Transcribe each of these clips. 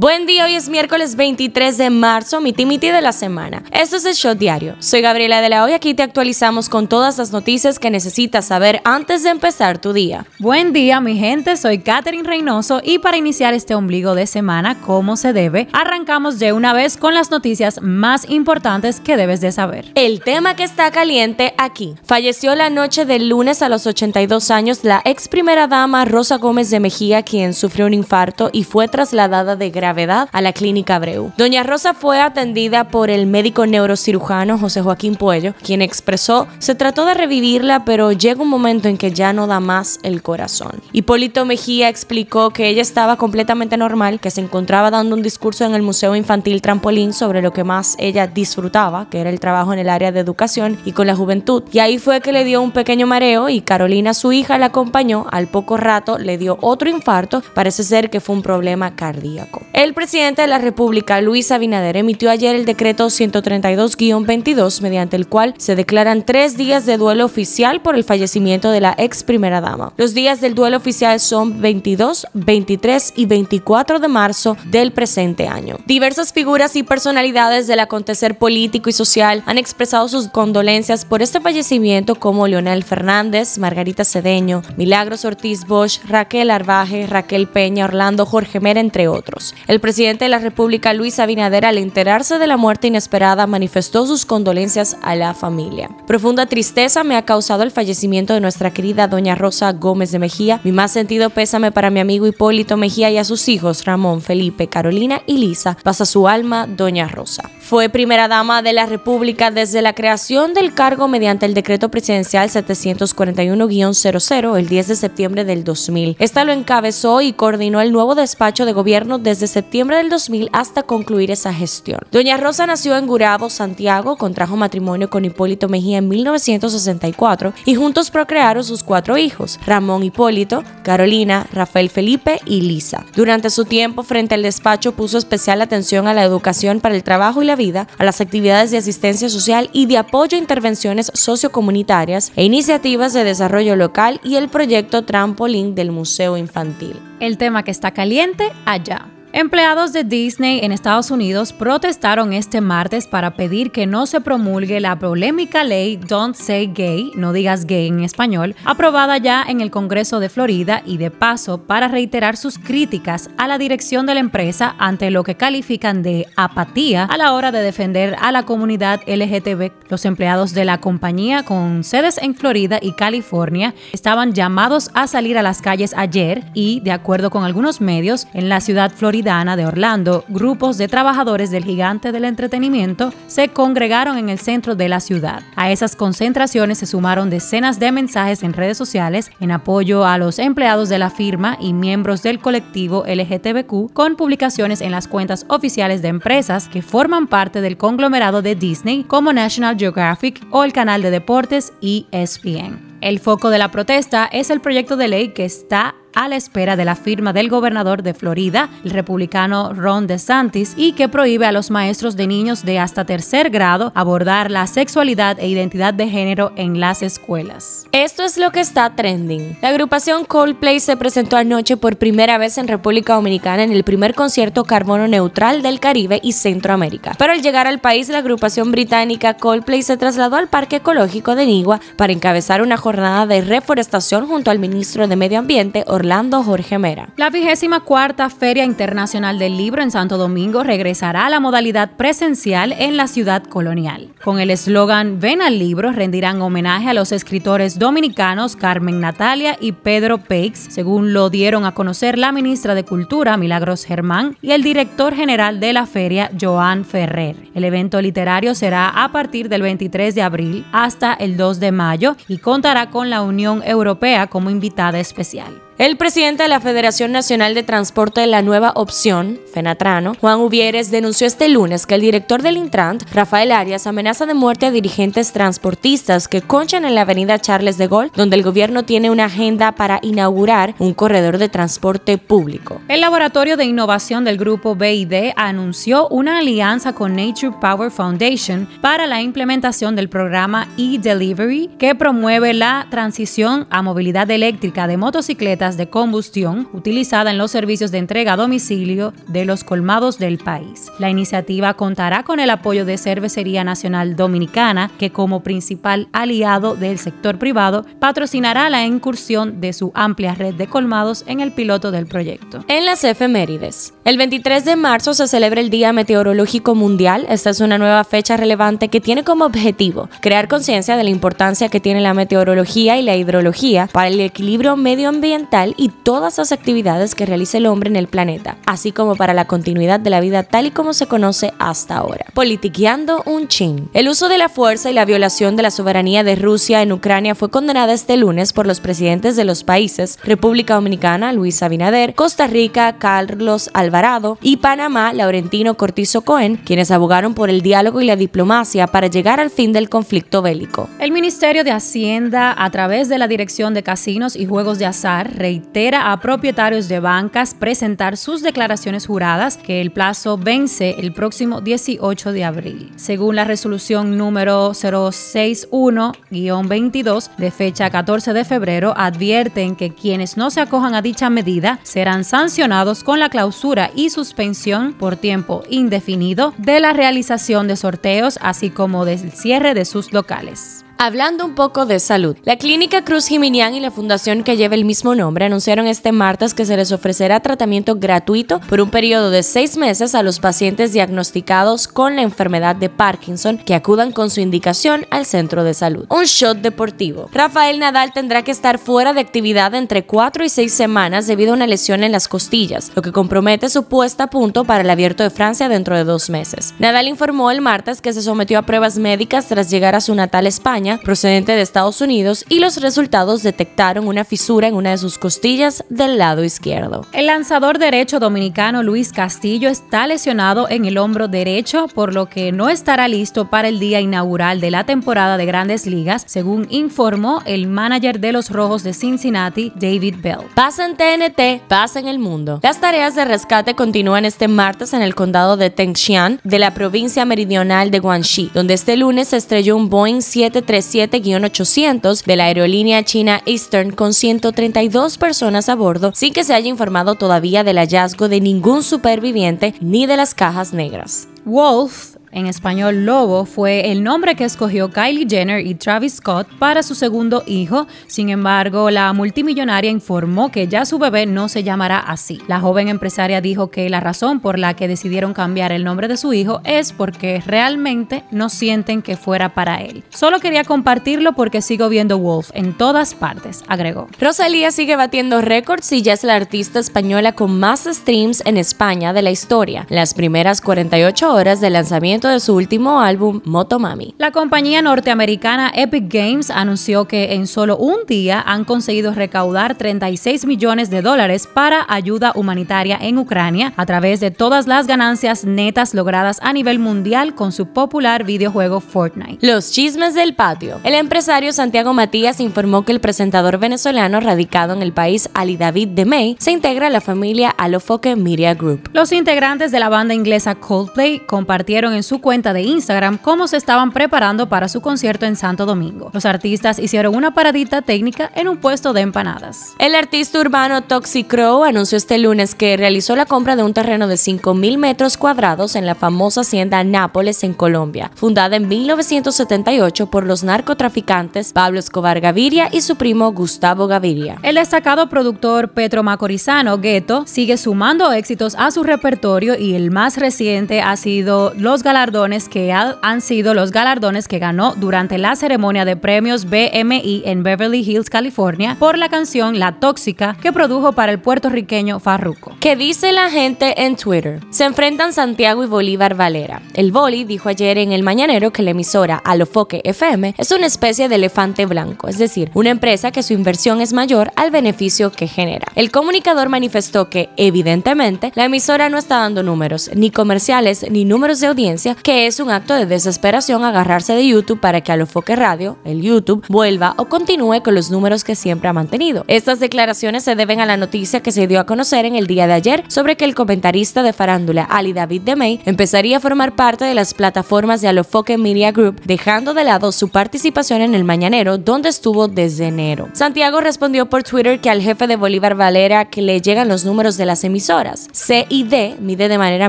Buen día, hoy es miércoles 23 de marzo, miti miti de la semana. Esto es el Shot Diario. Soy Gabriela de la Hoy, aquí te actualizamos con todas las noticias que necesitas saber antes de empezar tu día. Buen día, mi gente, soy Katherine Reynoso y para iniciar este ombligo de semana como se debe, arrancamos de una vez con las noticias más importantes que debes de saber. El tema que está caliente aquí. Falleció la noche del lunes a los 82 años la ex primera dama Rosa Gómez de Mejía, quien sufrió un infarto y fue trasladada de grave a la clínica Abreu. Doña Rosa fue atendida por el médico neurocirujano José Joaquín Puello, quien expresó se trató de revivirla, pero llega un momento en que ya no da más el corazón. Hipólito Mejía explicó que ella estaba completamente normal, que se encontraba dando un discurso en el Museo Infantil Trampolín sobre lo que más ella disfrutaba, que era el trabajo en el área de educación y con la juventud. Y ahí fue que le dio un pequeño mareo y Carolina, su hija, la acompañó. Al poco rato le dio otro infarto, parece ser que fue un problema cardíaco. El presidente de la República, Luis Abinader, emitió ayer el decreto 132-22, mediante el cual se declaran tres días de duelo oficial por el fallecimiento de la ex primera dama. Los días del duelo oficial son 22, 23 y 24 de marzo del presente año. Diversas figuras y personalidades del acontecer político y social han expresado sus condolencias por este fallecimiento como Leonel Fernández, Margarita Cedeño, Milagros Ortiz Bosch, Raquel Arbaje, Raquel Peña, Orlando Jorge Mera, entre otros. El presidente de la República, Luis Abinader, al enterarse de la muerte inesperada, manifestó sus condolencias a la familia. Profunda tristeza me ha causado el fallecimiento de nuestra querida doña Rosa Gómez de Mejía. Mi más sentido pésame para mi amigo Hipólito Mejía y a sus hijos Ramón, Felipe, Carolina y Lisa. Pasa su alma, doña Rosa. Fue primera dama de la República desde la creación del cargo mediante el decreto presidencial 741-00 el 10 de septiembre del 2000. Esta lo encabezó y coordinó el nuevo despacho de gobierno desde septiembre del 2000 hasta concluir esa gestión. Doña Rosa nació en Gurabo, Santiago, contrajo matrimonio con Hipólito Mejía en 1964 y juntos procrearon sus cuatro hijos, Ramón Hipólito, Carolina, Rafael Felipe y Lisa. Durante su tiempo frente al despacho puso especial atención a la educación para el trabajo y la vida, a las actividades de asistencia social y de apoyo a intervenciones sociocomunitarias e iniciativas de desarrollo local y el proyecto Trampolín del Museo Infantil. El tema que está caliente allá. Empleados de Disney en Estados Unidos protestaron este martes para pedir que no se promulgue la polémica ley Don't Say Gay, no digas gay en español, aprobada ya en el Congreso de Florida y de paso para reiterar sus críticas a la dirección de la empresa ante lo que califican de apatía a la hora de defender a la comunidad LGTB. Los empleados de la compañía con sedes en Florida y California estaban llamados a salir a las calles ayer y, de acuerdo con algunos medios, en la ciudad florida de Orlando, grupos de trabajadores del gigante del entretenimiento se congregaron en el centro de la ciudad. A esas concentraciones se sumaron decenas de mensajes en redes sociales en apoyo a los empleados de la firma y miembros del colectivo LGTBQ con publicaciones en las cuentas oficiales de empresas que forman parte del conglomerado de Disney como National Geographic o el canal de deportes ESPN. El foco de la protesta es el proyecto de ley que está a la espera de la firma del gobernador de Florida, el republicano Ron DeSantis, y que prohíbe a los maestros de niños de hasta tercer grado abordar la sexualidad e identidad de género en las escuelas. Esto es lo que está trending. La agrupación Coldplay se presentó anoche por primera vez en República Dominicana en el primer concierto carbono neutral del Caribe y Centroamérica. Pero al llegar al país, la agrupación británica Coldplay se trasladó al Parque Ecológico de Nigua para encabezar una jornada de reforestación junto al ministro de Medio Ambiente, Orlando Jorge Mera. La vigésima cuarta Feria Internacional del Libro en Santo Domingo regresará a la modalidad presencial en la ciudad colonial. Con el eslogan Ven al libro, rendirán homenaje a los escritores dominicanos Carmen Natalia y Pedro Peix, según lo dieron a conocer la ministra de Cultura, Milagros Germán, y el director general de la feria, Joan Ferrer. El evento literario será a partir del 23 de abril hasta el 2 de mayo y contará con la Unión Europea como invitada especial. El presidente de la Federación Nacional de Transporte de la Nueva Opción, Fenatrano, Juan Uvieres, denunció este lunes que el director del Intrant, Rafael Arias, amenaza de muerte a dirigentes transportistas que conchan en la avenida Charles de Gaulle, donde el gobierno tiene una agenda para inaugurar un corredor de transporte público. El laboratorio de innovación del grupo BID anunció una alianza con Nature Power Foundation para la implementación del programa e-Delivery que promueve la transición a movilidad eléctrica de motocicletas de combustión utilizada en los servicios de entrega a domicilio de los colmados del país. La iniciativa contará con el apoyo de Cervecería Nacional Dominicana, que como principal aliado del sector privado patrocinará la incursión de su amplia red de colmados en el piloto del proyecto. En las efemérides. El 23 de marzo se celebra el Día Meteorológico Mundial. Esta es una nueva fecha relevante que tiene como objetivo crear conciencia de la importancia que tiene la meteorología y la hidrología para el equilibrio medioambiental y todas las actividades que realiza el hombre en el planeta, así como para la continuidad de la vida tal y como se conoce hasta ahora. Politiqueando un chin. El uso de la fuerza y la violación de la soberanía de Rusia en Ucrania fue condenada este lunes por los presidentes de los países República Dominicana, Luis Abinader, Costa Rica, Carlos Alvarado y Panamá, Laurentino Cortizo Cohen, quienes abogaron por el diálogo y la diplomacia para llegar al fin del conflicto bélico. El Ministerio de Hacienda, a través de la Dirección de Casinos y Juegos de Azar, reitera a propietarios de bancas presentar sus declaraciones juradas que el plazo vence el próximo 18 de abril. Según la resolución número 061-22 de fecha 14 de febrero, advierten que quienes no se acojan a dicha medida serán sancionados con la clausura y suspensión por tiempo indefinido de la realización de sorteos, así como del cierre de sus locales. Hablando un poco de salud, la Clínica Cruz Jiminián y la fundación que lleva el mismo nombre anunciaron este martes que se les ofrecerá tratamiento gratuito por un periodo de seis meses a los pacientes diagnosticados con la enfermedad de Parkinson que acudan con su indicación al centro de salud. Un shot deportivo. Rafael Nadal tendrá que estar fuera de actividad entre cuatro y seis semanas debido a una lesión en las costillas, lo que compromete su puesta a punto para el Abierto de Francia dentro de dos meses. Nadal informó el martes que se sometió a pruebas médicas tras llegar a su natal España procedente de Estados Unidos, y los resultados detectaron una fisura en una de sus costillas del lado izquierdo. El lanzador derecho dominicano Luis Castillo está lesionado en el hombro derecho, por lo que no estará listo para el día inaugural de la temporada de grandes ligas, según informó el manager de los Rojos de Cincinnati, David Bell. Pasa en TNT, pasa en el mundo. Las tareas de rescate continúan este martes en el condado de Tengxian, de la provincia meridional de Guangxi, donde este lunes se estrelló un Boeing 737 7-800 de la aerolínea china Eastern con 132 personas a bordo sin que se haya informado todavía del hallazgo de ningún superviviente ni de las cajas negras. Wolf en español Lobo, fue el nombre que escogió Kylie Jenner y Travis Scott para su segundo hijo. Sin embargo, la multimillonaria informó que ya su bebé no se llamará así. La joven empresaria dijo que la razón por la que decidieron cambiar el nombre de su hijo es porque realmente no sienten que fuera para él. Solo quería compartirlo porque sigo viendo Wolf en todas partes, agregó. Rosalía sigue batiendo récords y ya es la artista española con más streams en España de la historia. Las primeras 48 horas de lanzamiento de su último álbum, Motomami. La compañía norteamericana Epic Games anunció que en solo un día han conseguido recaudar 36 millones de dólares para ayuda humanitaria en Ucrania a través de todas las ganancias netas logradas a nivel mundial con su popular videojuego Fortnite. Los chismes del patio. El empresario Santiago Matías informó que el presentador venezolano radicado en el país, Ali David de May, se integra a la familia Alofoque Media Group. Los integrantes de la banda inglesa Coldplay compartieron en su su cuenta de Instagram cómo se estaban preparando para su concierto en Santo Domingo. Los artistas hicieron una paradita técnica en un puesto de empanadas. El artista urbano Toxic Crow anunció este lunes que realizó la compra de un terreno de 5.000 metros cuadrados en la famosa hacienda Nápoles en Colombia, fundada en 1978 por los narcotraficantes Pablo Escobar Gaviria y su primo Gustavo Gaviria. El destacado productor Petro Macorizano, Gueto, sigue sumando éxitos a su repertorio y el más reciente ha sido Los galardones que han sido los galardones que ganó durante la ceremonia de premios BMI en Beverly Hills, California, por la canción La Tóxica que produjo para el puertorriqueño Farruko. ¿Qué dice la gente en Twitter? Se enfrentan Santiago y Bolívar Valera. El Boli dijo ayer en el Mañanero que la emisora Alofoque FM es una especie de elefante blanco, es decir, una empresa que su inversión es mayor al beneficio que genera. El comunicador manifestó que, evidentemente, la emisora no está dando números, ni comerciales, ni números de audiencia que es un acto de desesperación agarrarse de YouTube para que Alofoque Radio, el YouTube, vuelva o continúe con los números que siempre ha mantenido. Estas declaraciones se deben a la noticia que se dio a conocer en el día de ayer sobre que el comentarista de farándula Ali David de May empezaría a formar parte de las plataformas de Alofoque Media Group, dejando de lado su participación en el Mañanero, donde estuvo desde enero. Santiago respondió por Twitter que al jefe de Bolívar Valera que le llegan los números de las emisoras. C y D mide de manera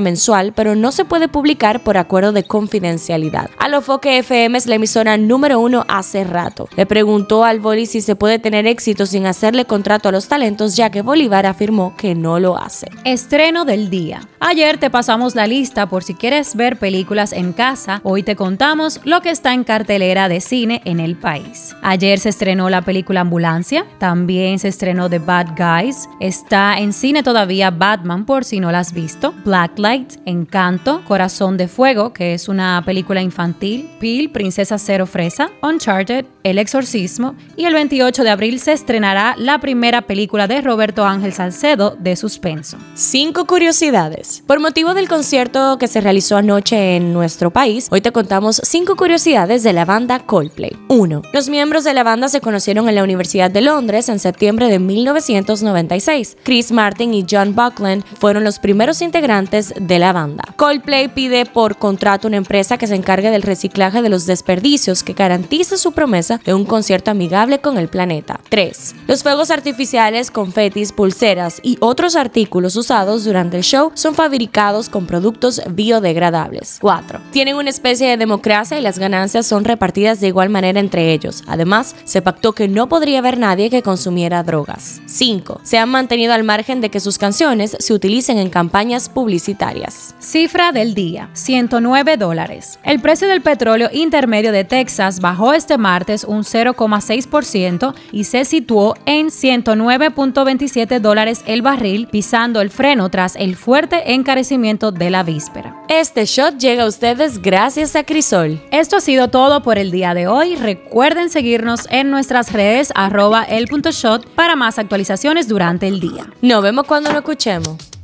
mensual, pero no se puede publicar por acuerdo de confidencialidad. Alofoque FM es la emisora número uno hace rato. Le preguntó al Boli si se puede tener éxito sin hacerle contrato a los talentos, ya que Bolívar afirmó que no lo hace. Estreno del día. Ayer te pasamos la lista por si quieres ver películas en casa. Hoy te contamos lo que está en cartelera de cine en el país. Ayer se estrenó la película Ambulancia, también se estrenó The Bad Guys, está en cine todavía Batman por si no la has visto, Blacklight, Encanto, Corazón de Fuego, que es una película infantil, Peel, Princesa Cero Fresa, Uncharted, El Exorcismo y el 28 de abril se estrenará la primera película de Roberto Ángel Salcedo de suspenso. Cinco curiosidades. Por motivo del concierto que se realizó anoche en nuestro país, hoy te contamos cinco curiosidades de la banda Coldplay. 1. Los miembros de la banda se conocieron en la Universidad de Londres en septiembre de 1996. Chris Martin y John Buckland fueron los primeros integrantes de la banda. Coldplay pide por contrato una empresa que se encargue del reciclaje de los desperdicios que garantice su promesa de un concierto amigable con el planeta. 3. Los fuegos artificiales, confetis, pulseras y otros artículos usados durante el show son fabricados con productos biodegradables. 4. Tienen una especie de democracia y las ganancias son repartidas de igual manera entre ellos. Además, se pactó que no podría haber nadie que consumiera drogas. 5. Se han mantenido al margen de que sus canciones se utilicen en campañas publicitarias. Cifra del día, 109 dólares. El precio del petróleo intermedio de Texas bajó este martes un 0,6% y se situó en 109.27 dólares el barril, pisando el freno tras el fuerte encarecimiento de la víspera. Este shot llega a ustedes gracias a Crisol. Esto ha sido todo por el día de hoy. Recuerden seguirnos en nuestras redes arroba el para más actualizaciones durante el día. Nos vemos cuando nos escuchemos.